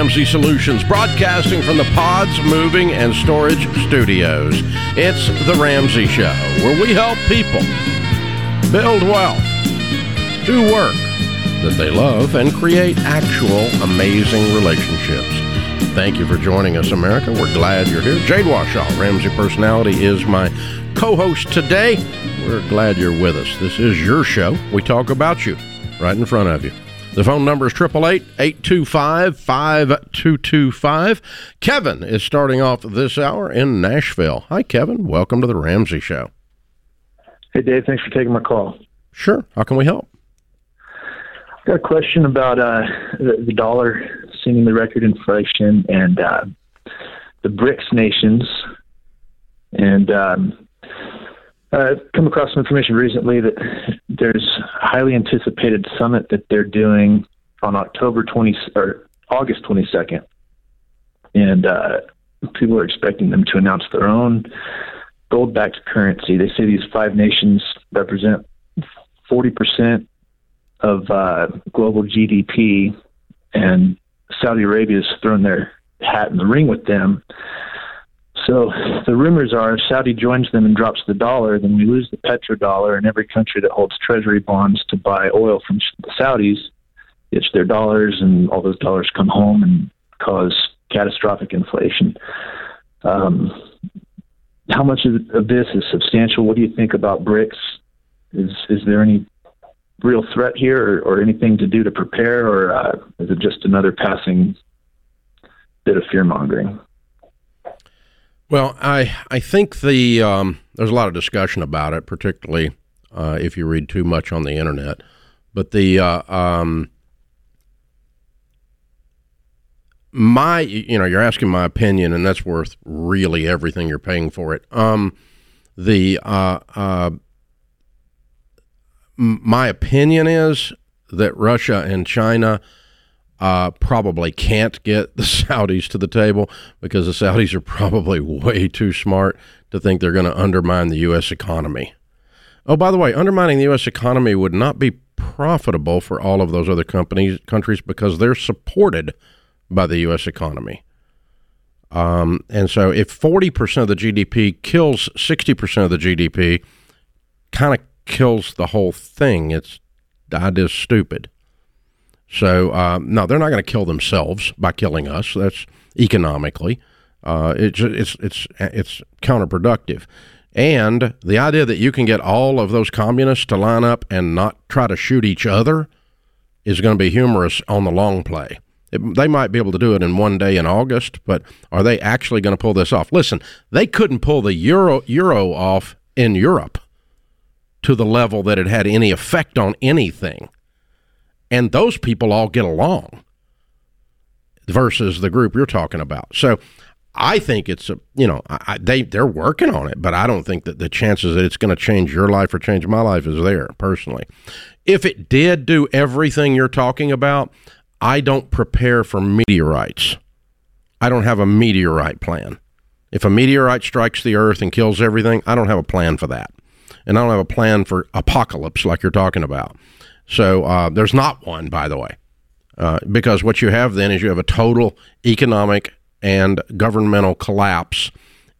Ramsey Solutions, broadcasting from the Pods Moving and Storage Studios. It's The Ramsey Show, where we help people build wealth, do work that they love, and create actual amazing relationships. Thank you for joining us, America. We're glad you're here. Jade Warshaw, Ramsey Personality, is my co host today. We're glad you're with us. This is your show. We talk about you right in front of you. The phone number is 888-825-5225. Kevin is starting off this hour in Nashville. Hi, Kevin. Welcome to the Ramsey Show. Hey, Dave. Thanks for taking my call. Sure. How can we help? I've got a question about uh, the, the, dollar the record inflation and uh, the BRICS nations. And um, I've come across some information recently that highly anticipated summit that they're doing on October 20 or August 22nd, and uh, people are expecting them to announce their own gold-backed currency. They say these five nations represent 40 percent of uh, global GDP, and Saudi Arabia has thrown their hat in the ring with them. So the rumors are if Saudi joins them and drops the dollar, then we lose the petrodollar, and every country that holds treasury bonds to buy oil from the Saudis gets their dollars, and all those dollars come home and cause catastrophic inflation. Um, how much of, this is substantial? What do you think about BRICS? Is is there any real threat here, or, or anything to do to prepare, or uh, is it just another passing bit of fear mongering? Well, I I think the um, there's a lot of discussion about it, particularly uh, if you read too much on the internet. But the uh, um, my you know you're asking my opinion, and that's worth really everything you're paying for it. Um, the uh, uh my opinion is that Russia and China uh, probably can't get the Saudis to the table because the Saudis are probably way too smart to think they're going to undermine the U.S. economy. Oh, by the way, undermining the U.S. economy would not be profitable for all of those other companies countries because they're supported by the U.S. economy. Um, and so, if forty percent of the GDP kills sixty percent of the GDP, kind of kills the whole thing. It's that is stupid. So uh, no, they're not going to kill themselves by killing us. That's economically, uh, it's it's it's it's counterproductive. And the idea that you can get all of those communists to line up and not try to shoot each other is going to be humorous on the long play. It, they might be able to do it in one day in August, but are they actually going to pull this off? Listen, they couldn't pull the euro euro off in Europe to the level that it had any effect on anything and those people all get along versus the group you're talking about. So I think it's a you know I, they they're working on it, but I don't think that the chances that it's going to change your life or change my life is there personally. If it did do everything you're talking about, I don't prepare for meteorites. I don't have a meteorite plan. If a meteorite strikes the earth and kills everything, I don't have a plan for that. And I don't have a plan for apocalypse like you're talking about. So uh, there's not one, by the way, uh, because what you have then is you have a total economic and governmental collapse.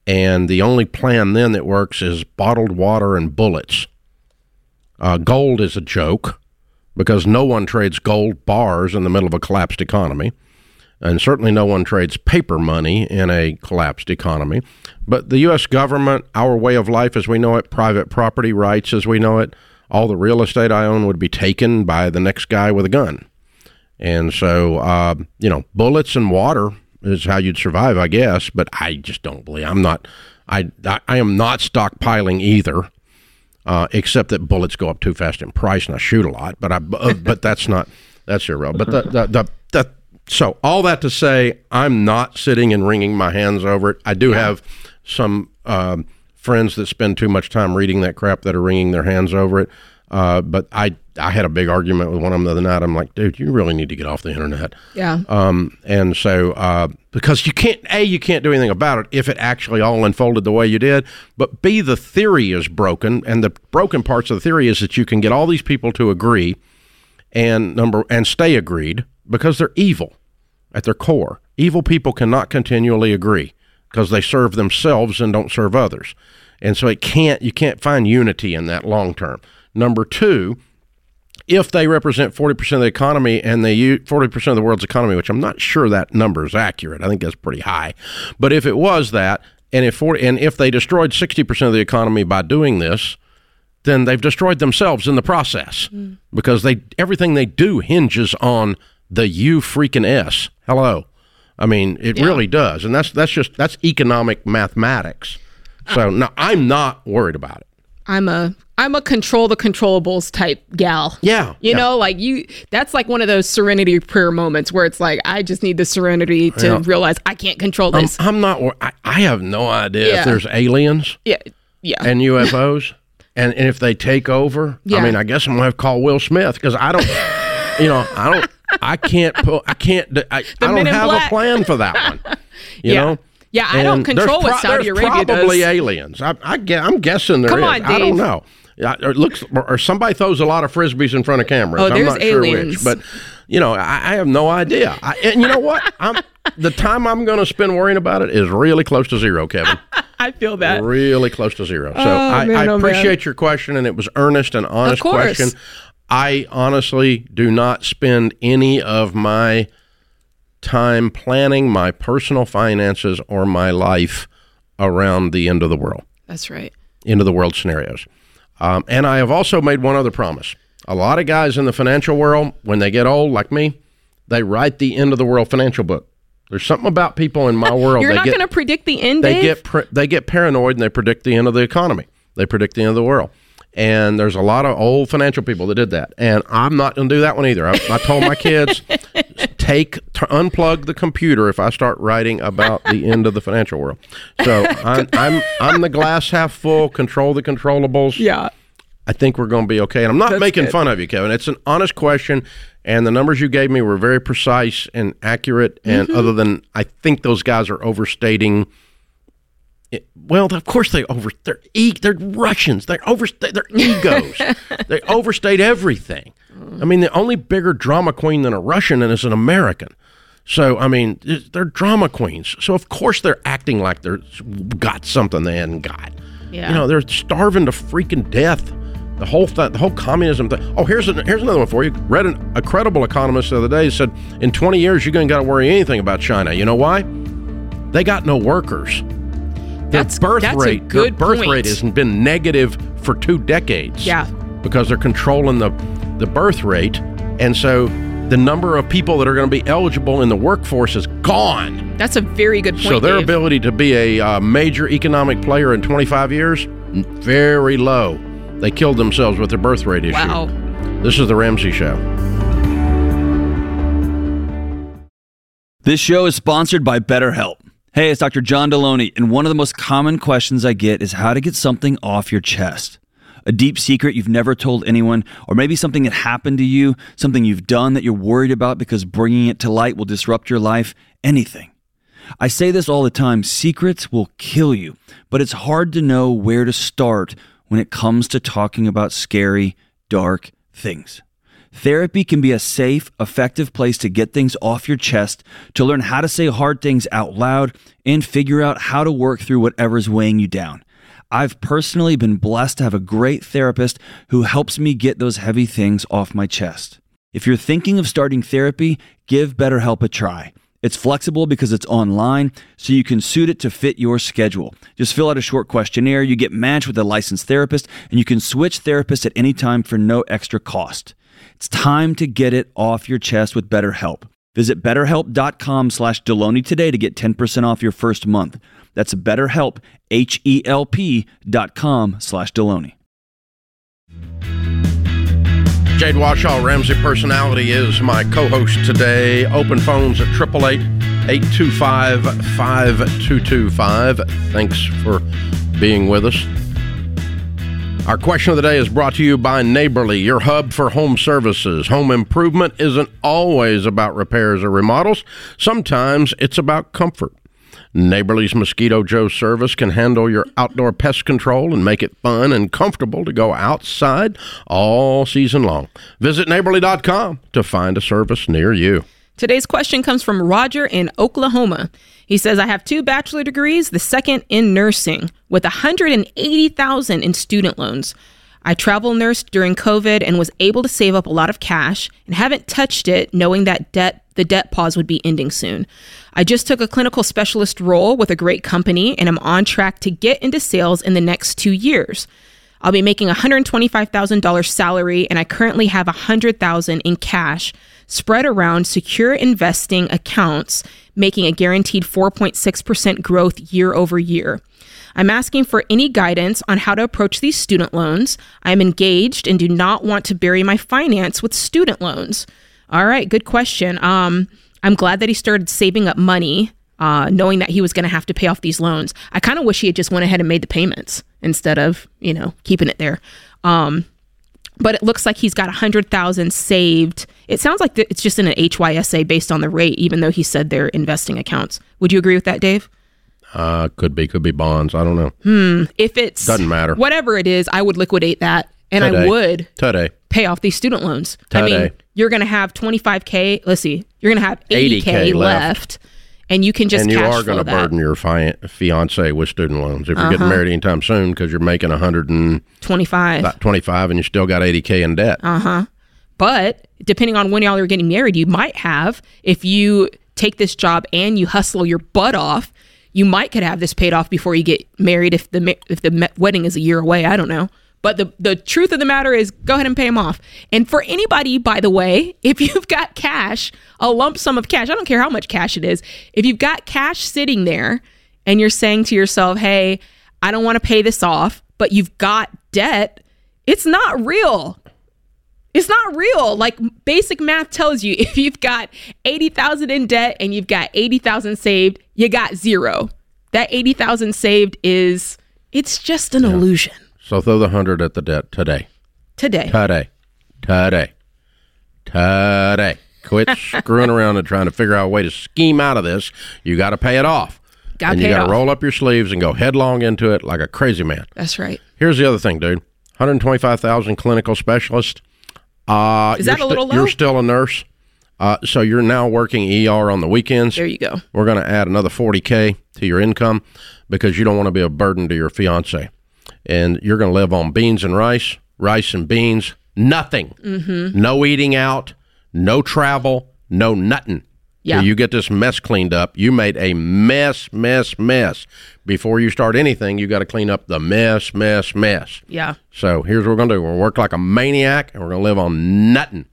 And the only plan then that works is bottled water and bullets. Uh, gold is a joke because no one trades gold bars in the middle of a collapsed economy. And certainly no one trades paper money in a collapsed economy. But the U.S. government, our way of life as we know it, private property rights as we know it, all the real estate I own would be taken by the next guy with a gun. And so, uh, you know, bullets and water is how you'd survive, I guess. But I just don't believe I'm not. I I am not stockpiling either, uh, except that bullets go up too fast in price and I shoot a lot. But I uh, but that's not that's irrelevant. But the, the the, the so all that to say, I'm not sitting and wringing my hands over it. I do have some. Um, friends that spend too much time reading that crap that are wringing their hands over it. Uh, but I I had a big argument with one of them the other night. I'm like, dude, you really need to get off the internet. Yeah. Um, and so uh, because you can't a you can't do anything about it if it actually all unfolded the way you did. But b the theory is broken, and the broken parts of the theory is that you can get all these people to agree, and number and stay agreed because they're evil. at their core. Evil people cannot continually agree because they serve themselves and don't serve others. And so it can't you can't find unity in that long term. Number 2, if they represent 40% of the economy and they use 40% of the world's economy, which I'm not sure that number is accurate. I think that's pretty high. But if it was that, and if 40, and if they destroyed 60% of the economy by doing this, then they've destroyed themselves in the process mm. because they everything they do hinges on the you freaking s. Hello. I mean, it yeah. really does. And that's that's just that's economic mathematics. So uh, no, I'm not worried about it. I'm a I'm a control the controllables type gal. Yeah. You yeah. know, like you that's like one of those serenity prayer moments where it's like I just need the serenity to yeah. realize I can't control this. I'm, I'm not I, I, have no idea yeah. if there's aliens. Yeah. Yeah. And UFOs. and, and if they take over, I mean, I guess I'm to have to call Will Smith because I don't you know, I don't I can't I can't I, I don't have black. a plan for that one. You know? Yeah, I don't control what Saudi Arabia does. probably does. aliens. I, I, am guessing there Come is. On. I don't know. Yeah, it looks or somebody throws a lot of frisbees in front of cameras. Oh, I'm there's not aliens. sure which, but you know, I, I have no idea. I, and you know what? I'm the time I'm going to spend worrying about it is really close to zero, Kevin. I feel that really close to zero. So oh, I, man, oh, I, appreciate oh, your question, and it was earnest and honest question. I honestly do not spend any of my time planning my personal finances or my life around the end of the world. That's right. End of the world scenarios. Um, and I have also made one other promise. A lot of guys in the financial world, when they get old, like me, they write the end of the world financial book. There's something about people in my world. You're not going to predict the end. They Dave? get they get paranoid and they predict the end of the economy. They predict the end of the world. And there's a lot of old financial people that did that. And I'm not going to do that one either. I, I told my kids, take to unplug the computer if I start writing about the end of the financial world. So I'm, I'm, I'm the glass half full, control the controllables. Yeah. I think we're going to be okay. And I'm not That's making good. fun of you, Kevin. It's an honest question. And the numbers you gave me were very precise and accurate. And mm-hmm. other than, I think those guys are overstating – it, well, of course they over they're e, they're Russians. They're their egos. they overstate everything. I mean, the only bigger drama queen than a Russian is an American. So I mean, they're drama queens. So of course they're acting like they're got something they hadn't got. Yeah. You know, they're starving to freaking death. The whole th- the whole communism thing. Oh, here's a, here's another one for you. Read an, a credible economist the other day said in 20 years you're going to got to worry anything about China. You know why? They got no workers. Their that's, birth that's rate, their birth point. rate has been negative for two decades. Yeah. Because they're controlling the the birth rate, and so the number of people that are going to be eligible in the workforce is gone. That's a very good point. So their Dave. ability to be a uh, major economic player in 25 years, very low. They killed themselves with their birth rate issue. Wow. This is the Ramsey Show. This show is sponsored by BetterHelp. Hey, it's Dr. John Delony, and one of the most common questions I get is how to get something off your chest. A deep secret you've never told anyone, or maybe something that happened to you, something you've done that you're worried about because bringing it to light will disrupt your life, anything. I say this all the time secrets will kill you, but it's hard to know where to start when it comes to talking about scary, dark things. Therapy can be a safe, effective place to get things off your chest, to learn how to say hard things out loud, and figure out how to work through whatever's weighing you down. I've personally been blessed to have a great therapist who helps me get those heavy things off my chest. If you're thinking of starting therapy, give BetterHelp a try. It's flexible because it's online, so you can suit it to fit your schedule. Just fill out a short questionnaire, you get matched with a licensed therapist, and you can switch therapists at any time for no extra cost. It's time to get it off your chest with BetterHelp. Visit betterhelp.com slash Delony today to get 10% off your first month. That's betterhelp, H-E-L-P dot com slash Delony. Jade Warshaw, Ramsey Personality, is my co-host today. Open phones at 888-825-5225. Thanks for being with us. Our question of the day is brought to you by Neighborly, your hub for home services. Home improvement isn't always about repairs or remodels, sometimes it's about comfort. Neighborly's Mosquito Joe service can handle your outdoor pest control and make it fun and comfortable to go outside all season long. Visit neighborly.com to find a service near you. Today's question comes from Roger in Oklahoma. He says, I have two bachelor degrees, the second in nursing, with 180,000 in student loans. I travel nursed during COVID and was able to save up a lot of cash and haven't touched it knowing that debt the debt pause would be ending soon. I just took a clinical specialist role with a great company and I'm on track to get into sales in the next 2 years. I'll be making $125,000 salary and I currently have 100,000 in cash spread around secure investing accounts making a guaranteed 4.6% growth year over year. I'm asking for any guidance on how to approach these student loans. I am engaged and do not want to bury my finance with student loans. All right, good question. Um, I'm glad that he started saving up money, uh, knowing that he was going to have to pay off these loans. I kind of wish he had just went ahead and made the payments instead of you know keeping it there. Um, but it looks like he's got a hundred thousand saved. It sounds like it's just in an HYSA based on the rate, even though he said they're investing accounts. Would you agree with that, Dave? Uh, could be, could be bonds. I don't know. Hmm. If it's Doesn't matter. whatever it is, I would liquidate that, and I would Today. pay off these student loans. I mean, you're going to have 25k. Let's see, you're going to have 80k, 80K left. left. And you can just and you are going to. Uh-huh. burden your fi- fiance with student loans if you're getting married anytime soon because you're making 125 25. and you still got 80k in debt. uh-huh But depending on when y'all are getting married, you might have, if you take this job and you hustle your butt off, you might could have this paid off before you get married if the if the wedding is a year away. I don't know. But the, the truth of the matter is, go ahead and pay them off. And for anybody, by the way, if you've got cash, a lump sum of cash, I don't care how much cash it is, if you've got cash sitting there and you're saying to yourself, hey, I don't want to pay this off, but you've got debt, it's not real. It's not real. Like basic math tells you if you've got 80,000 in debt and you've got 80,000 saved, you got zero. That 80,000 saved is it's just an illusion. So throw the 100 at the debt today. Today. Today. Today. Today. Quit screwing around and trying to figure out a way to scheme out of this. You got to pay it off. Gotta and pay you got to roll up your sleeves and go headlong into it like a crazy man. That's right. Here's the other thing, dude. 125,000 clinical specialist. Uh, Is that a little low? You're still a nurse. Uh, so you're now working ER on the weekends. There you go. We're going to add another 40K to your income because you don't want to be a burden to your fiance. And you're going to live on beans and rice, rice and beans, nothing. Mm-hmm. No eating out, no travel, no nothing. Yeah. You get this mess cleaned up. You made a mess, mess, mess. Before you start anything, you got to clean up the mess, mess, mess. Yeah. So here's what we're gonna do. We're gonna work like a maniac, and we're gonna live on nothing.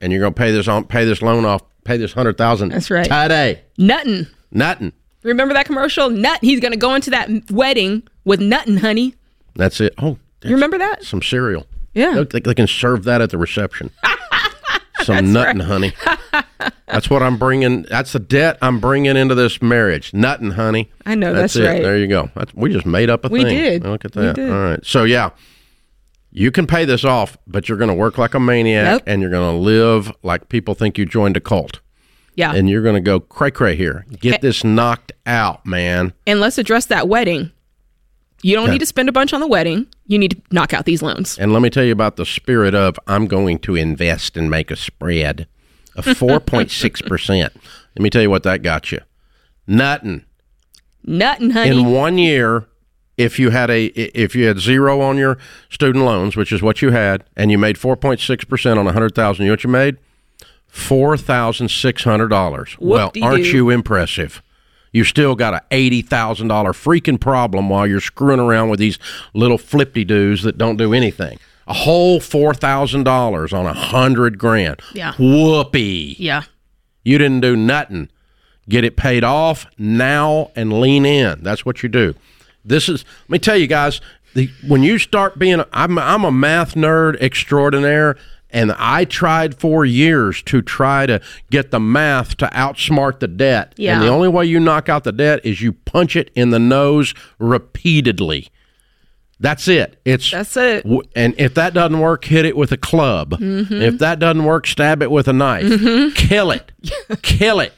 And you're gonna pay this on, pay this loan off, pay this hundred thousand. That's right. Today, Nothing. nothing. Remember that commercial? Nut. He's going to go into that wedding with nuttin, honey. That's it. Oh, You remember that? some cereal. Yeah. They, they can serve that at the reception. some nutting, honey. That's what I'm bringing. That's the debt I'm bringing into this marriage. Nutting, honey. I know, that's it. right. There you go. That's, we just made up a We thing. We did. Look at that. All right. So yeah, you can pay this off, but you're going to work like a maniac, Nope. and you're going to live like people think you joined a cult, Yeah. and you're going to go cray cray here. Get this knocked out, man. and let's address that wedding. You don't Okay. need to spend a bunch on the wedding. You need to knock out these loans. And let me tell you about the spirit of I'm going to invest and make a spread of 4.6%. Let me tell you what that got you. Nothing. Nuttin, honey. In one year, if you had a if you had zero on your student loans, which is what you had, and you made 4.6% on 100,000, you know what you made? $4,600. Well, aren't you impressive? You still got a eighty thousand dollar freaking problem while you're screwing around with these little flippy doos that don't do anything. A whole four thousand dollars on a hundred grand. Yeah. Whoopee. yeah. You didn't do nothing. Get it paid off now and lean in. That's what you do. This is. Let me tell you guys. The, when you start being, I'm I'm a math nerd extraordinaire, and I tried for years to try to get the math to outsmart the debt. Yeah. And the only way you knock out the debt is you punch it in the nose repeatedly. That's it. It's That's it. W- And if that doesn't work, hit it with a club. Mm-hmm. If that doesn't work, stab it with a knife. Kill it. Kill it.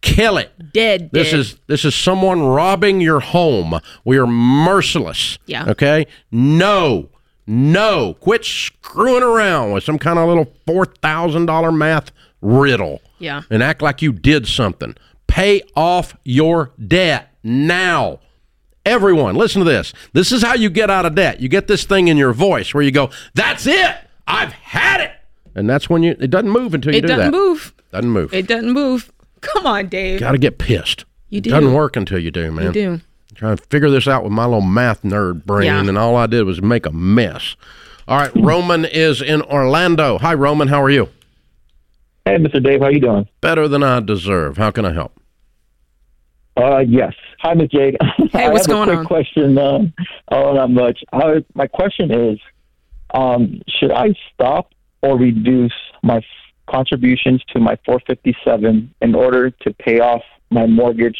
Kill it. Dead. This dead. is this is someone robbing your home. We are merciless. Yeah. Okay? No. No. Quit screwing around with some kind of little $4,000 math riddle. Yeah. and act like you did something. Pay off your debt now. Everyone, listen to this. This is how you get out of debt. You get this thing in your voice where you go, "That's it. I've had it." And that's when you it doesn't move until you It do that. It doesn't move. Doesn't move. It doesn't move. Come on, Dave. Got to get pissed. You do. Doesn't work until you do, man. You do. Trying to figure this out with my little math nerd brain, Yeah. and all I did was make a mess. All right, Roman is in Orlando. Hi, Roman. How are you? Hey, Mr. Dave, how you doing? Better than I deserve. How can I help? Uh, yes. Hi, Miss Jade. Hey, I what's have going a quick on? question. Uh, oh, not much. I, my question is, um, should I stop or reduce my f- contributions to my 457 in order to pay off my mortgage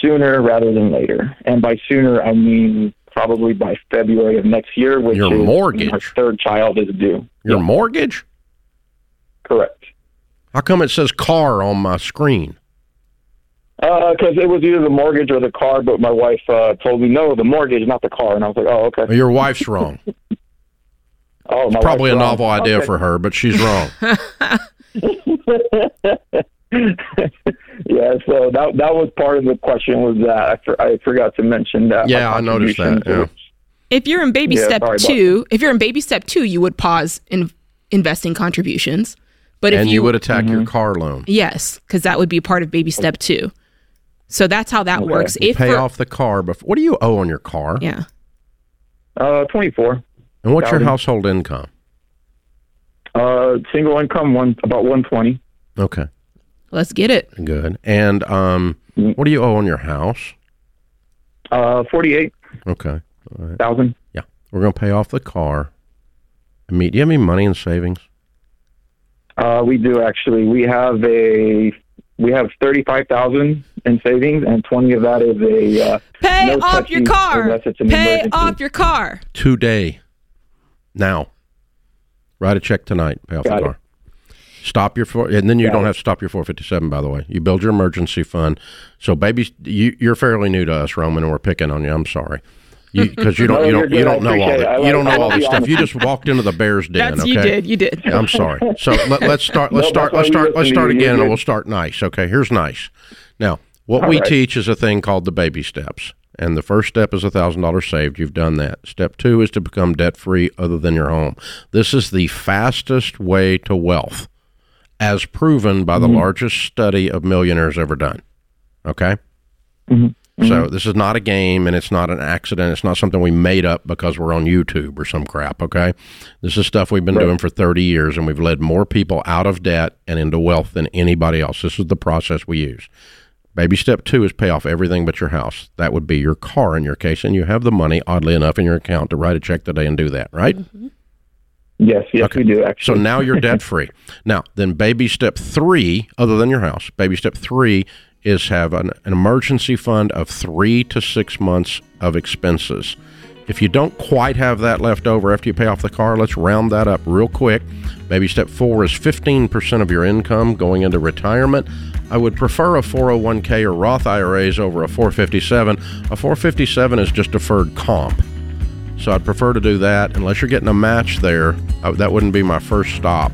sooner rather than later? And by sooner, I mean probably by February of next year, which Your is mortgage? our third child is due. Your Yeah, mortgage? correct. How come it says car on my screen? Because it was either the mortgage or the car, but my wife uh, told me no, the mortgage, not the car, and I was like, oh, okay. Well, your wife's wrong. Oh, my Probably a wife's wrong. novel idea Okay. for her, but she's wrong. yeah, so that that was part of the question was that I, for, I forgot to mention that. Yeah, I noticed that, contributions If you're in baby Yeah, step two, if you're in baby step two, you would pause in investing contributions. But if you, you would attack Mm-hmm. your car loan. yes, because that would be part of baby step two. So that's how that works. If Pay for- off the car before. What do you owe on your car? yeah, Uh, twenty four. And what's your household income? Uh, single income one about one twenty. Okay, let's get it. good. And um, Mm. what do you owe on your house? Uh, forty eight Okay, thousand. yeah, we're gonna pay off the car. I mean, do you have any money in savings? Uh, we do actually. We have a we have thirty five thousand in savings, and twenty of that is a uh, Pay no off your car. unless it's an Pay emergency. off your car. Today, now, write a check tonight. Pay off Got the it. car. Stop your four, and then you Got don't it. have to stop your 457. By the way, you build your emergency fund. So, baby, you, you're fairly new to us, Roman, and we're picking on you. I'm sorry, because you, don't you don't you don't know all appreciate the, you don't know all this stuff. You just walked into the Bears den. That's okay, you did. You did. I'm sorry. So let, us start. Let's No, start. Let's why we start. Let's start again, and we'll start nice. Okay. Here's nice. Now, what All we right. teach is a thing called the baby steps, and the first step is a thousand dollars saved. You've done that. Step two is to become debt free, other than your home. This is the fastest way to wealth, as proven by the Mm-hmm. largest study of millionaires ever done. Okay. Mm-hmm. So this is not a game, and it's not an accident. It's not something we made up because we're on YouTube or some crap. Okay, this is stuff we've been doing for thirty years, and we've led more people out of debt and into wealth than anybody else. This is the process we use. Baby step two is pay off everything but your house. That would be your car in your case, and you have the money, oddly enough, in your account to write a check today and do that. Right. Yes, yes, we do actually. So now you're debt free. Now, then baby step three, other than your house, baby step three is have an, an emergency fund of three to six months of expenses. If you don't quite have that left over after you pay off the car, let's round that up real quick. Baby step four is 15% of your income going into retirement. I would prefer a 401k or Roth IRAs over a 457. A 457 is just deferred comp. So I'd prefer to do that unless you're getting a match there. Uh, that wouldn't be my first stop.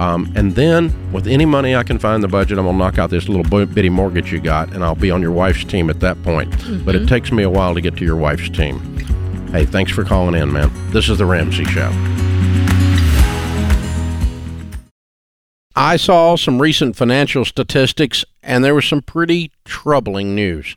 Um, and then with any money I can find in the budget, I'm gonna knock out this little bitty mortgage you got, and I'll be on your wife's team at that point. But it takes me a while to get to your wife's team. Hey, thanks for calling in, man. This is the Ramsey Show. I saw some recent financial statistics, and there was some pretty troubling news.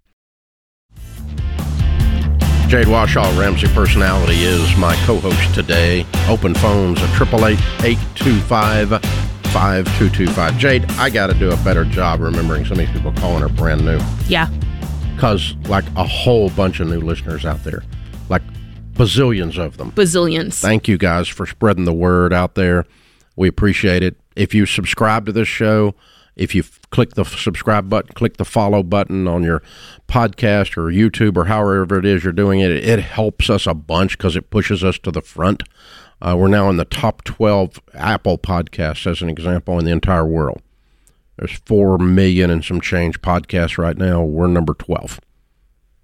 Jade Warshaw, Ramsey Personality, is my co-host today. Open phones at 888-825-5225. Jade, I got to do a better job remembering some of these people calling are brand new. Yeah. Because, like, a whole bunch of new listeners out there. Like, bazillions of them. Bazillions. Thank you guys for spreading the word out there. We appreciate it. If you subscribe to this show, if you click the subscribe button, click the follow button on your podcast or YouTube or however it is you're doing it, it helps us a bunch because it pushes us to the front. Uh, we're now in the top 12 Apple podcasts, as an example, in the entire world. There's 4 million and some change podcasts right now. We're number 12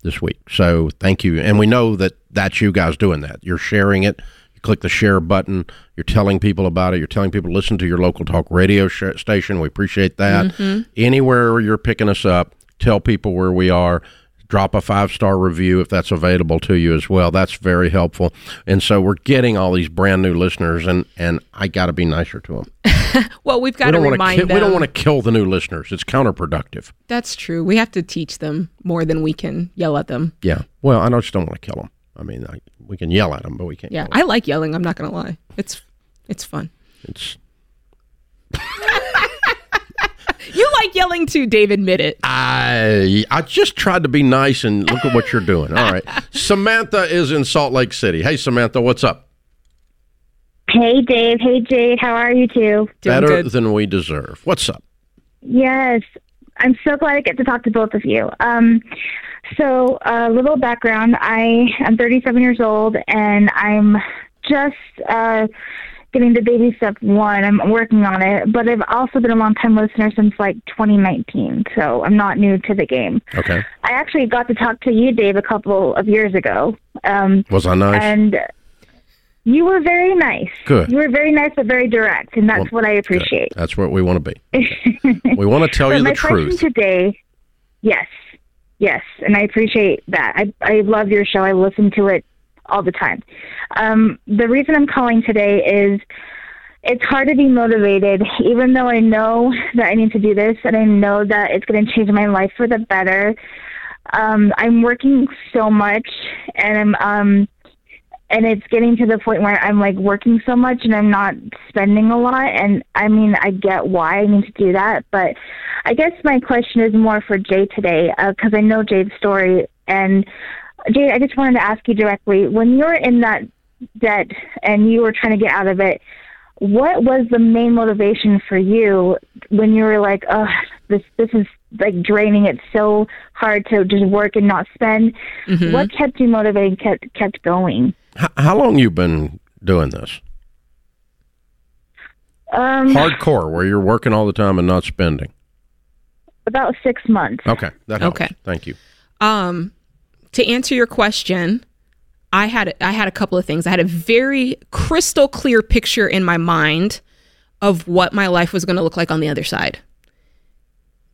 this week. So thank you. And we know that that's you guys doing that. You're sharing it. Click the share button. You're telling people about it. You're telling people to listen to your local talk radio sh- station. We appreciate that. Mm-hmm. Anywhere you're picking us up, tell people where we are. Drop a five star review if that's available to you as well. That's very helpful. And so we're getting all these brand new listeners, and and I got to be nicer to them. Well, we've got We to remind ki- them. we don't want to kill the new listeners. It's counterproductive. That's true. We have to teach them more than we can yell at them. Yeah. Well, I just don't want to kill them. I mean, I, we can yell at them, but we can't. Yeah, kill 'em. I like yelling. I'm not gonna lie. It's it's fun. It's You like yelling too, Dave. Admit it. I I just tried to be nice and look at what you're doing. All right. Samantha is in Salt Lake City. Hey Samantha, what's up? Hey, Dave. Hey, Jade. How are you two? Doing Better good. than we deserve. What's up? Yes, I'm so glad I get to talk to both of you. Um, so, a little background: I am 37 years old, and I'm just uh, getting to baby step one. I'm working on it, but I've also been a long time listener since like 2019, so I'm not new to the game. Okay. I actually got to talk to you, Dave, a couple of years ago. Um, Was I nice? and you were very nice. Good. You were very nice, but very direct, and that's Well, what I Good. appreciate. That's what we want to be. we want to tell you my the truth. question today, yes, yes, and I appreciate that. I I love your show. I listen to it all the time. Um, the reason I'm calling today is it's hard to be motivated, even though I know that I need to do this, and I know that it's going to change my life for the better. Um, I'm working so much, and I'm um, and it's getting to the point where I'm like working so much and I'm not spending a lot. And I mean, I get why I need to do that, but I guess my question is more for Jay today because I know Jay's story. And Jay, I just wanted to ask you directly: when you're in that debt and you were trying to get out of it, what was the main motivation for you when you were like, "Oh, this this is like draining. It's so hard to just work and not spend." Mm-hmm. What kept you motivated? Kept kept going? H- how long you been doing this? Um, Hardcore, where you're working all the time and not spending. about six months. Okay, that helps. Okay. Thank you. Um, to answer your question, I had I had a couple of things. I had a very crystal clear picture in my mind of what my life was going to look like on the other side.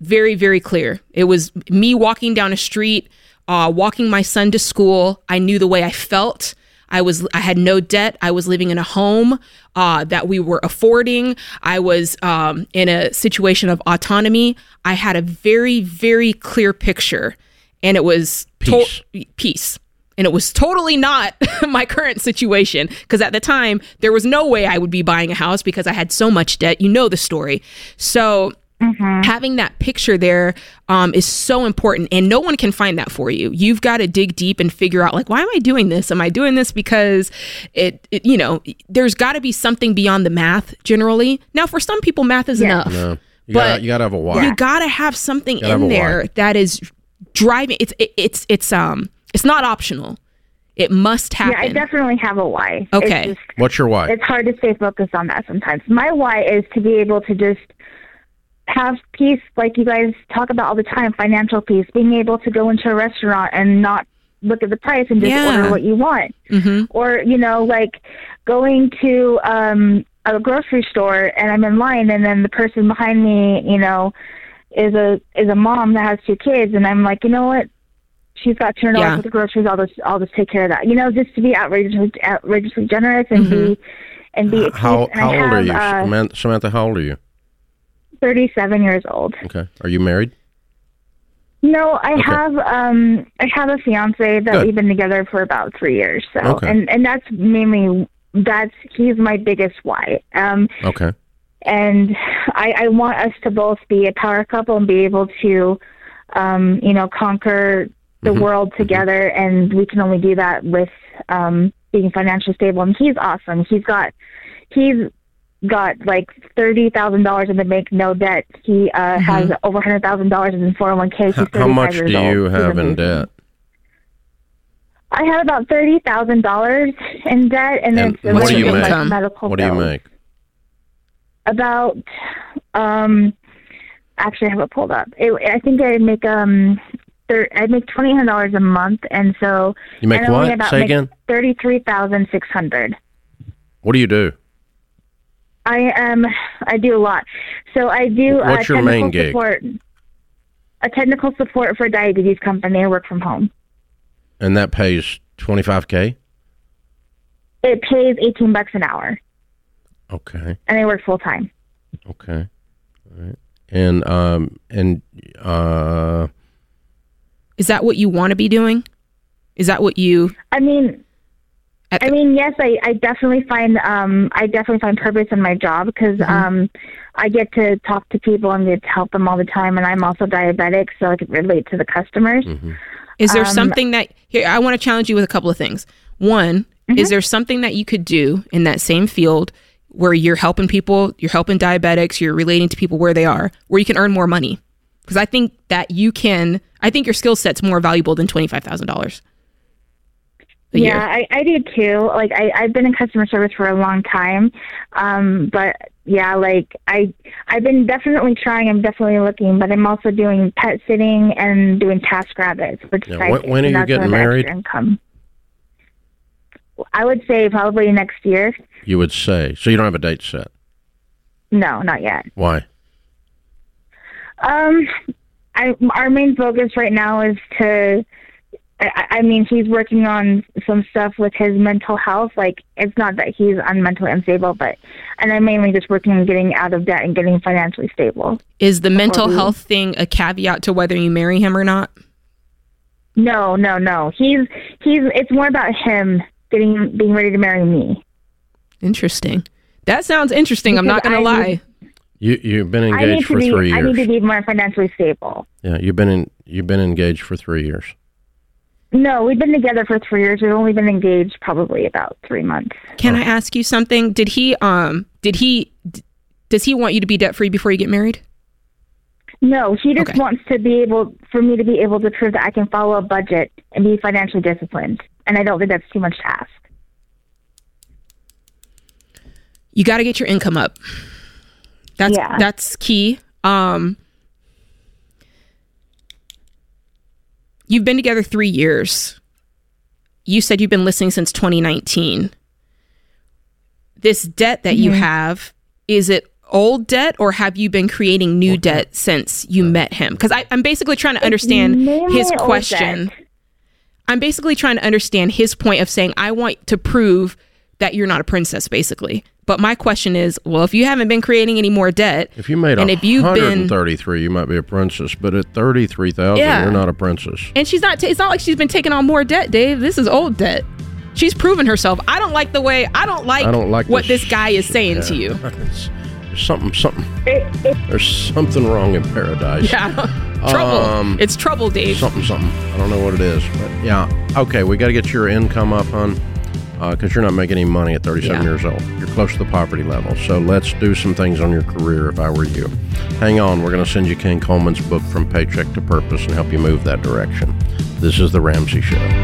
Very very clear. It was me walking down a street, uh, walking my son to school. I knew the way I felt. I was I had no debt. I was living in a home uh, that we were affording. I was um, in a situation of autonomy. I had a very very clear picture, and it was to- Peace. peace. And it was totally not my current situation because at the time there was no way I would be buying a house because I had so much debt. You know the story. So having that picture there um, is so important and no one can find that for you you've got to dig deep and figure out like why am i doing this am i doing this because it, it you know there's got to be something beyond the math generally now for some people math is enough No, you But got you got to have a why. you got to have something Gotta have in a there why. that is driving it's it, it's it's um it's not optional it must happen Yeah, I definitely have a why. Okay. Just, What's your why? it's hard to stay focused on that sometimes. My why is to be able to just have peace, like you guys talk about all the time, financial peace, being able to go into a restaurant and not look at the price and just Yeah. order what you want. hmm Or, you know, like going to um, a grocery store and I'm in line and then the person behind me, you know, is a is a mom that has two kids and I'm like, you know what? She's got two hundred dollars Yeah. for the groceries. I'll just I'll just take care of that. You know, just to be outrageously outrageously generous and be and be at how. And how I old are you, Uh, Samantha, Samantha? How old are you? Thirty seven years old. Okay. Are you married? No, I Okay. have um I have a fiance that Good. we've been together for about three years. So Okay. and and that's mainly that's he's my biggest why. Um Okay. and I, I want us to both be a power couple and be able to um, you know, conquer the Mhm. world together and we can only do that with um being financially stable and he's awesome. He's got he's got like thirty thousand dollars in the bank, no debt. He uh, has over hundred thousand dollars in four hundred one k. How, thirty how five much do you He's have in debt? I have about thirty thousand dollars in debt, and, And it's what do you like medical What do you make? About um, actually, I have it pulled up. It, I think I make um, thir- I make twenty eight dollars a month, and so You make and only what? about Say make again. Thirty three thousand six hundred. What do you do? I am. I do a lot. So I do. What's uh, your main technical gig? Support, a technical support for a diabetes company. I work from home. And that pays twenty five k. It pays eighteen bucks an hour, Okay. and I work full time. Okay. All right. And um and uh Is that what you want to be doing? Is that what you? I mean, At I mean, yes, I, I definitely find um I definitely find purpose in my job because um I get to talk to people and get to help them all the time, and I'm also diabetic, so I can relate to the customers. Is there Um, something that here? I want to challenge you with a couple of things. One, Mm-hmm. is there something that you could do in that same field where you're helping people, you're helping diabetics, you're relating to people where they are, where you can earn more money? Because I think that you can. I think your skill set's more valuable than twenty five thousand dollars. Yeah. I, I do too. Like I, I've been in customer service for a long time. Um, but yeah, like I I've been definitely trying, I'm definitely looking, but I'm also doing pet sitting and doing task rabbits, which Yeah, when- when are you getting married? Income. I would say probably next year. you would say. So you don't have a date set. No, not yet. Why? Um, I our main focus right now is to. I, I mean, he's working on some stuff with his mental health. Like, it's not that he's unmentally unstable, but, and I'm mainly just working on getting out of debt and getting financially stable. Is the mental we- health thing a caveat to whether you marry him or not? No, no, no. He's he's. It's more about him getting being ready to marry me. Interesting. That sounds interesting. I'm not going to lie. You you've been engaged for be. three I years. need to be more financially stable. yeah, you've been in you've been engaged for three years. No, we've been together for three years. We've only been engaged probably about three months. Can I ask you something? Did he um did he d- does he want you to be debt free before you get married? No, he just Okay. wants to be able for me to be able to prove that I can follow a budget and be financially disciplined. And I don't think that's too much to ask. You got to get your income up. That's Yeah. that's key. Um You've been together 3 years. You said you've been listening since 2019. This debt that you have, is it old debt or have you been creating new debt since you met him? Because I'm basically trying to understand his question. I'm basically trying to understand his point of saying, I want to prove that you're not a princess, basically. But my question is, well, if you haven't been creating any more debt, If you made and if you've been, 133, you might be a princess, but at 33,000, Yeah. you're not a princess. and she's not, ta it's not like she's been taking on more debt, Dave. This is old debt. She's proven herself. I don't like the way, I don't like, I don't like what this, guy is saying to you. There's something something there's something wrong in paradise. Yeah. trouble. Um, it's trouble, Dave. Something something. I don't know what it is, but yeah. Okay, we got to get your income up, hon, Uh, because you're not making any money at 37 Yeah. years old. You're close to the poverty level. So let's do some things on your career. If I were you, hang on. We're going to send you Ken Coleman's book from Paycheck to Purpose and help you move that direction. This is the Ramsey Show.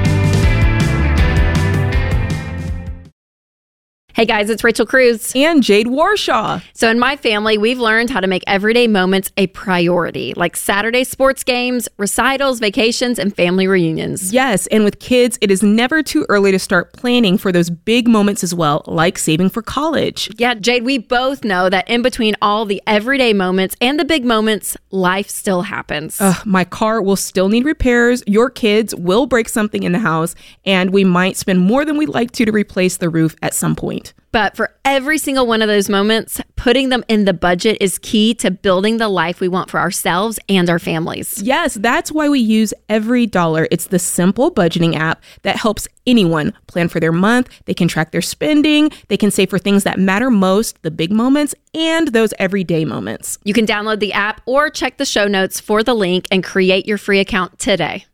Hey guys, it's Rachel Cruz. and Jade Warshaw. So, in my family, we've learned how to make everyday moments a priority, like Saturday sports games, recitals, vacations, and family reunions. Yes, and with kids, it is never too early to start planning for those big moments as well, like saving for college. Yeah, Jade, we both know that in between all the everyday moments and the big moments, life still happens. Ugh, my car will still need repairs. Your kids will break something in the house, and we might spend more than we'd like to to replace the roof at some point. It. But for every single one of those moments, putting them in the budget is key to building the life we want for ourselves and our families. Yes, that's why we use EveryDollar. It's the simple budgeting app that helps anyone plan for their month. They can track their spending, they can save for things that matter most, the big moments, and those everyday moments. You can download the app or check the show notes for the link and create your free account today.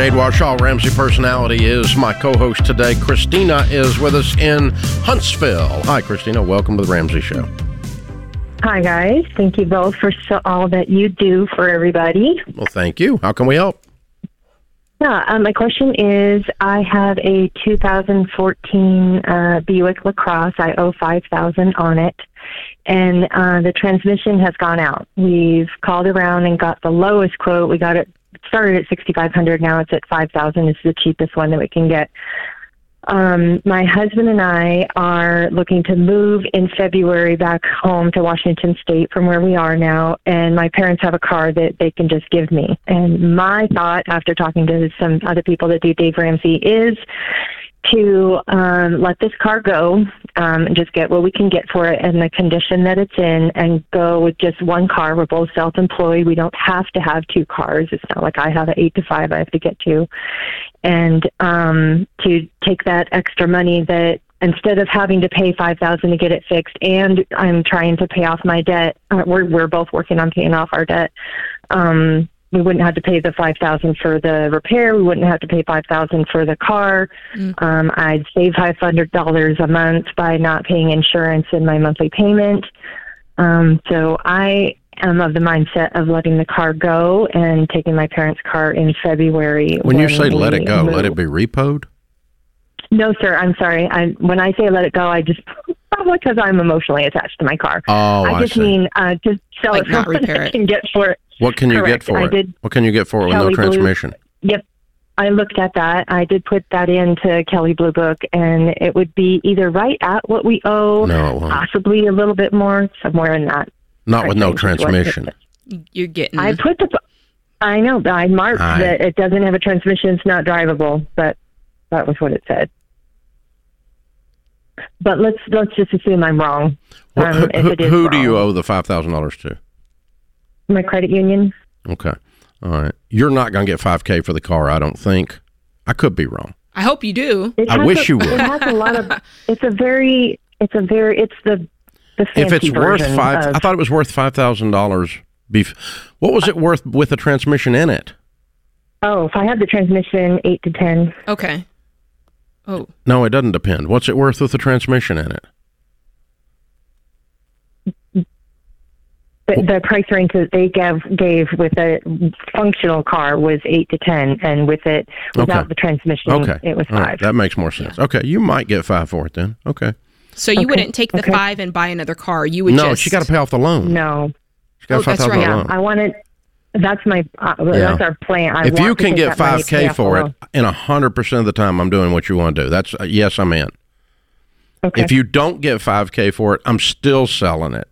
Jade Warshaw, Ramsey Personality, is my co host today. Christina is with us in Huntsville. Hi, Christina. Welcome to the Ramsey Show. Hi, guys. Thank you both for so, all that you do for everybody. Well, thank you. How can we help? Yeah, uh, my question is I have a 2014 uh, Buick LaCrosse. I owe 5000 on it. And uh, the transmission has gone out. We've called around and got the lowest quote. We got it started at 6500 now it's at 5000 it's the cheapest one that we can get um, my husband and I are looking to move in February back home to Washington State from where we are now, and my parents have a car that they can just give me. And my thought, after talking to some other people that do Dave Ramsey, is to um, let this car go um, and just get what we can get for it in the condition that it's in and go with just one car. We're both self employed. We don't have to have two cars. It's not like I have an eight to five I have to get to. And um, to take that extra money that instead of having to pay five thousand to get it fixed and I'm trying to pay off my debt, uh, we're we're both working on paying off our debt. Um, we wouldn't have to pay the five thousand for the repair. We wouldn't have to pay five thousand for the car. Mm. Um, I'd save five hundred dollars a month by not paying insurance in my monthly payment. Um, so I am of the mindset of letting the car go and taking my parents' car in February. When, when you say let it go, move. let it be repoed. No, sir. I'm sorry. I when I say let it go, I just probably because I'm emotionally attached to my car. Oh, I just I mean uh, to sell like it for what I can get for it. What can you Correct. get for I it? Did what can you get for it with no transmission? Blue. Yep. I looked at that. I did put that into Kelley Blue Book, and it would be either right at what we owe, no, possibly a little bit more, somewhere in that. Not with no transmission. You're getting. I put the. I know. I marked I, that it doesn't have a transmission. It's not drivable, but that was what it said. But let's let's just assume I'm wrong. Well, um, who, who do you owe the five thousand dollars to? My credit union. Okay. All right. You're not going to get 5K for the car, I don't think. I could be wrong. I hope you do. I wish a, you would. It has a lot of. It's a very. It's a very. It's the. The if it's worth five, of, I thought it was worth five thousand dollars. Beef. What was it worth with a transmission in it? Oh, if I had the transmission, eight to ten. Okay. Oh. No, it doesn't depend. What's it worth with the transmission in it? The, the price range that they gave gave with a functional car was eight to ten, and with it without okay. the transmission, okay. it was five. Right. That makes more sense. Yeah. Okay, you might get five for it then. Okay. So you okay. wouldn't take the okay. five and buy another car. You would no. Just... She got to pay off the loan. No. She got oh, five thousand right. loan. Yeah, I wanted. That's my. Uh, yeah. That's our plan. I if you can get five k for it, in hundred percent of the time, I'm doing what you want to do. That's uh, yes, I'm in. Okay. If you don't get five k for it, I'm still selling it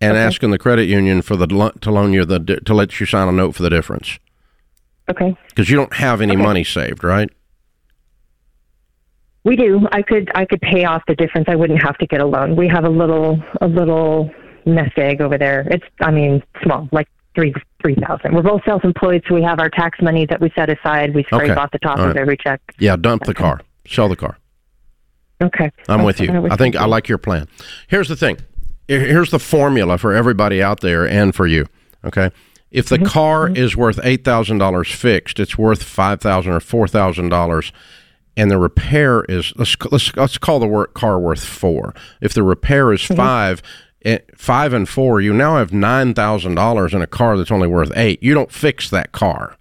and okay. asking the credit union for the to loan you the to let you sign a note for the difference. Okay. Because you don't have any okay. money saved, right? We do. I could I could pay off the difference. I wouldn't have to get a loan. We have a little a little nest egg over there. It's I mean small, like three three thousand. We're both self employed, so we have our tax money that we set aside. We scrape okay. off the top right. of every check. Yeah, dump the car, sell the car. Okay. I'm okay. with you. I, I think I like your plan. Here's the thing here's the formula for everybody out there and for you. Okay. If the mm-hmm. car mm-hmm. is worth eight thousand dollars fixed, it's worth five thousand or four thousand dollars, and the repair is let's let's let's call the work car worth four. If the repair is mm-hmm. five, eh, five and four, you now have nine thousand dollars in a car that's only worth eight. You don't fix that car.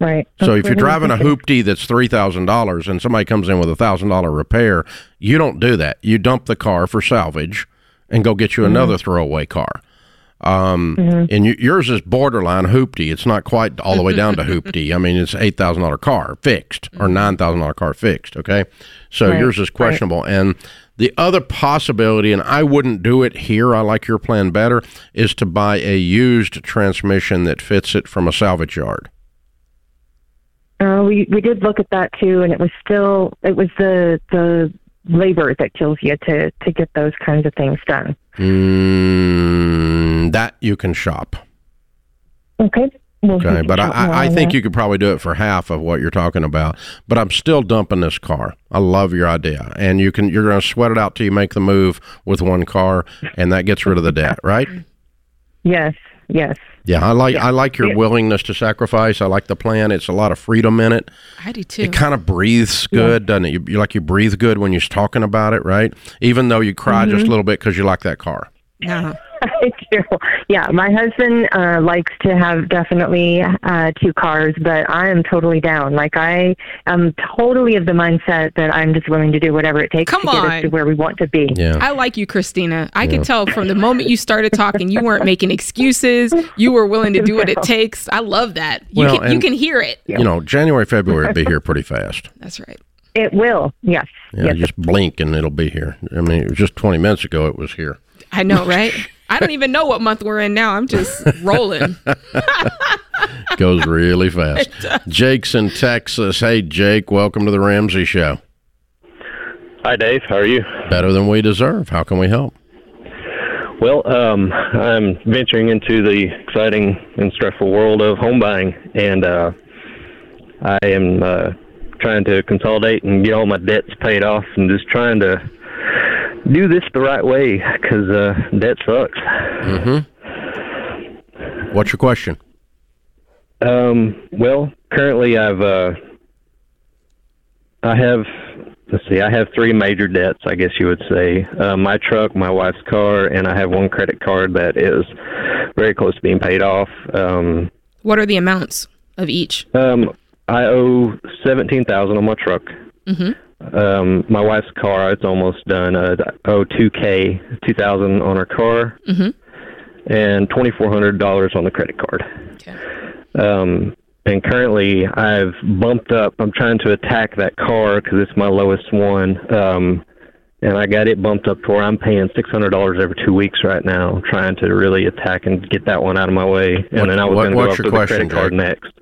Right. So if you're driving a hoopty that's three thousand dollars and somebody comes in with a thousand dollar repair, you don't do that. You dump the car for salvage and go get you mm-hmm. another throwaway car. Um, mm-hmm. And you, yours is borderline hoopty. It's not quite all the way down to hoopty. I mean, it's eight thousand dollar car fixed or mm-hmm. nine thousand dollar car fixed. Okay, so right. yours is questionable. Right. And the other possibility, and I wouldn't do it here. I like your plan better. Is to buy a used transmission that fits it from a salvage yard. Uh, we we did look at that too, and it was still it was the the labor that kills you to to get those kinds of things done. Mm, that you can shop. Okay. Well, Okay, but can I, I think that. you could probably do it for half of what you're talking about. But I'm still dumping this car. I love your idea, and you can you're going to sweat it out till you make the move with one car, and that gets rid of the debt, right? Yes. Yes. Yeah, I like I like your Yeah. willingness to sacrifice. I like the plan. It's a lot of freedom in it. I do too. It kind of breathes good, doesn't it? You, you like you breathe good when you're talking about it, right? Even though you cry just Mm-hmm. a little bit because you like that car. no. I do. Yeah, my husband uh, likes to have definitely uh, two cars, but I am totally down. Like I am totally of the mindset that I'm just willing to do whatever it takes Come to get us to where we want to be. Yeah. I like you, Christina. I could tell from the moment you started talking, you weren't making excuses. You were willing to do what it takes. I love that. You Well, can you can hear it. You know, January, February will be here pretty fast. That's right. It will. Yes. Yeah, yes. just blink and it'll be here. I mean, it was just 20 minutes ago it was here. I know, right? I don't even know what month we're in now. I'm just rolling. Goes really fast. Jake's in Texas. Hey, Jake, welcome to the Ramsey Show. Hi, Dave. How are you? Better than we deserve. How can we help? Well, um, I'm venturing into the exciting and stressful world of home buying, and uh, I am uh, trying to consolidate and get all my debts paid off, and just trying to do this the right way because uh, debt sucks. Mhm. What's your question? Um, well, currently I've uh, I have let's see, I have three major debts, I guess you would say. Uh, my truck, my wife's car, and I have one credit card that is very close to being paid off. Um, What are the amounts of each? um, I owe seventeen thousand on my truck. Mm-hmm. Um, my wife's car, it's almost done. Uh, I owe two k, two thousand on her car, Mm-hmm. and twenty four hundred dollars on the credit card. Okay. Um, and currently, I've bumped up. I'm trying to attack that car because it's my lowest one. Um, and I got it bumped up to where I'm paying six hundred dollars every two weeks right now, trying to really attack and get that one out of my way. And then I was what- going to go what's after your the question, credit card Jake? next.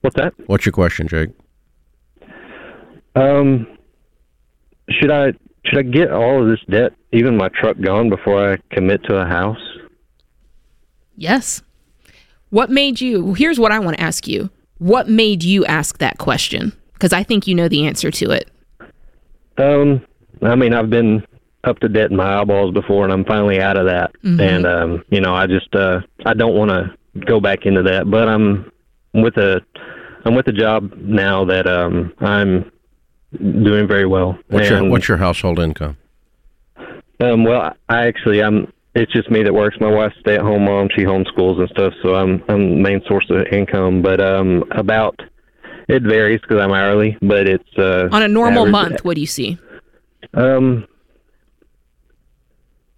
What's that? What's your question, Jake? Um, should I should I get all of this debt, even my truck, gone before I commit to a house? Yes. What made you? Here's what I want to ask you. What made you ask that question? Because I think you know the answer to it. Um, I mean, I've been up to debt in my eyeballs before, and I'm finally out of that. Mhm. And um, you know, I just uh, I don't want to go back into that. But I'm with a I'm with a job now that um I'm doing very well. What's your What's your household income? um, well, I actually I'm. It's just me that works. My wife's stay at home mom. She homeschools and stuff, so I'm I'm main source of income. But um, about it varies because I'm hourly, but it's uh, On a normal average- month, what do you see? Um,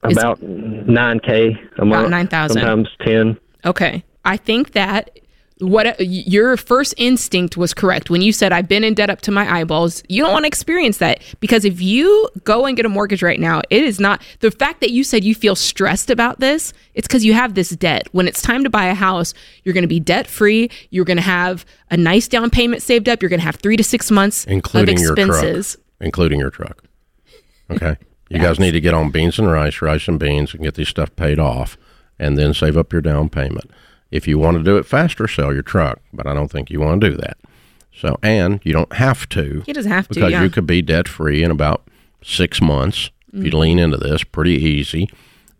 about nine k a month. 9,000. Sometimes ten. Okay. I think that what your first instinct was correct when you said I've been in debt up to my eyeballs. You don't want to experience that because if you go and get a mortgage right now, it is not the fact that you said you feel stressed about this. It's because you have this debt. When it's time to buy a house, you're going to be debt free. You're going to have a nice down payment saved up. You're going to have three to six months Including of your expenses. truck. Including your truck. Okay. You guys need to get on beans and rice, rice and beans, and get this stuff paid off, and then save up your down payment. If you want to do it faster, sell your truck, but I don't think you want to do that. So, and you don't have to. He doesn't have to, because yeah. you could be debt free in about six months if you Mhm. lean into this. Pretty easy,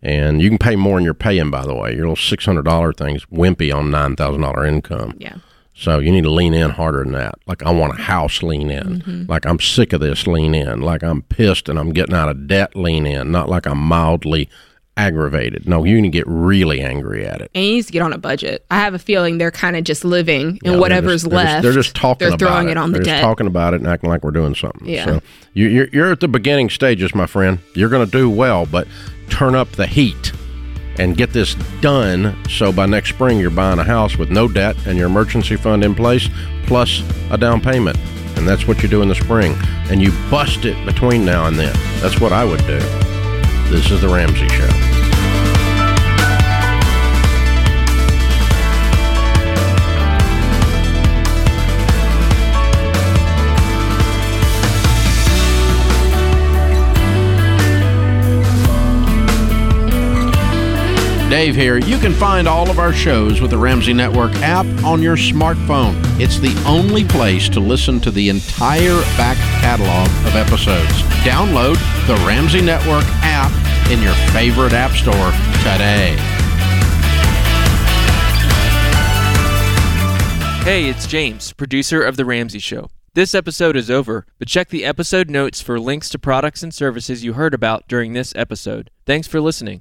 and you can pay more than you're paying. By the way, your little six hundred dollar thing's wimpy on nine thousand dollar income. Yeah. So you need to lean in harder than that. Like I want a house, lean in. Mhm. Like I'm sick of this, lean in. Like I'm pissed and I'm getting out of debt, lean in. Not like I'm mildly aggravated. No, you need to get really angry at it. And he needs to get on a budget. I have a feeling they're kind of just living and they're whattever's just- they're just- left. They're just talking They're throwing it. it on the they're debt. just talking about it and acting like we're doing something. Yeah. So you, you're, you're at the beginning stages, my friend. You're going to do well, but turn up the heat and get this done. So by next spring, you're buying a house with no debt and your emergency fund in place, plus a down payment. And that's what you do in the spring. And you bust it between now and then. That's what I would do. This is the Ramsey Show. Dave here. You can find all of our shows with the Ramsey Network app on your smartphone. It's the only place to listen to the entire back catalog of episodes. Download the Ramsey Network app in your favorite app store today. Hey, it's James, producer of The Ramsey Show. This episode is over, but check the episode notes for links to products and services you heard about during this episode. Thanks for listening.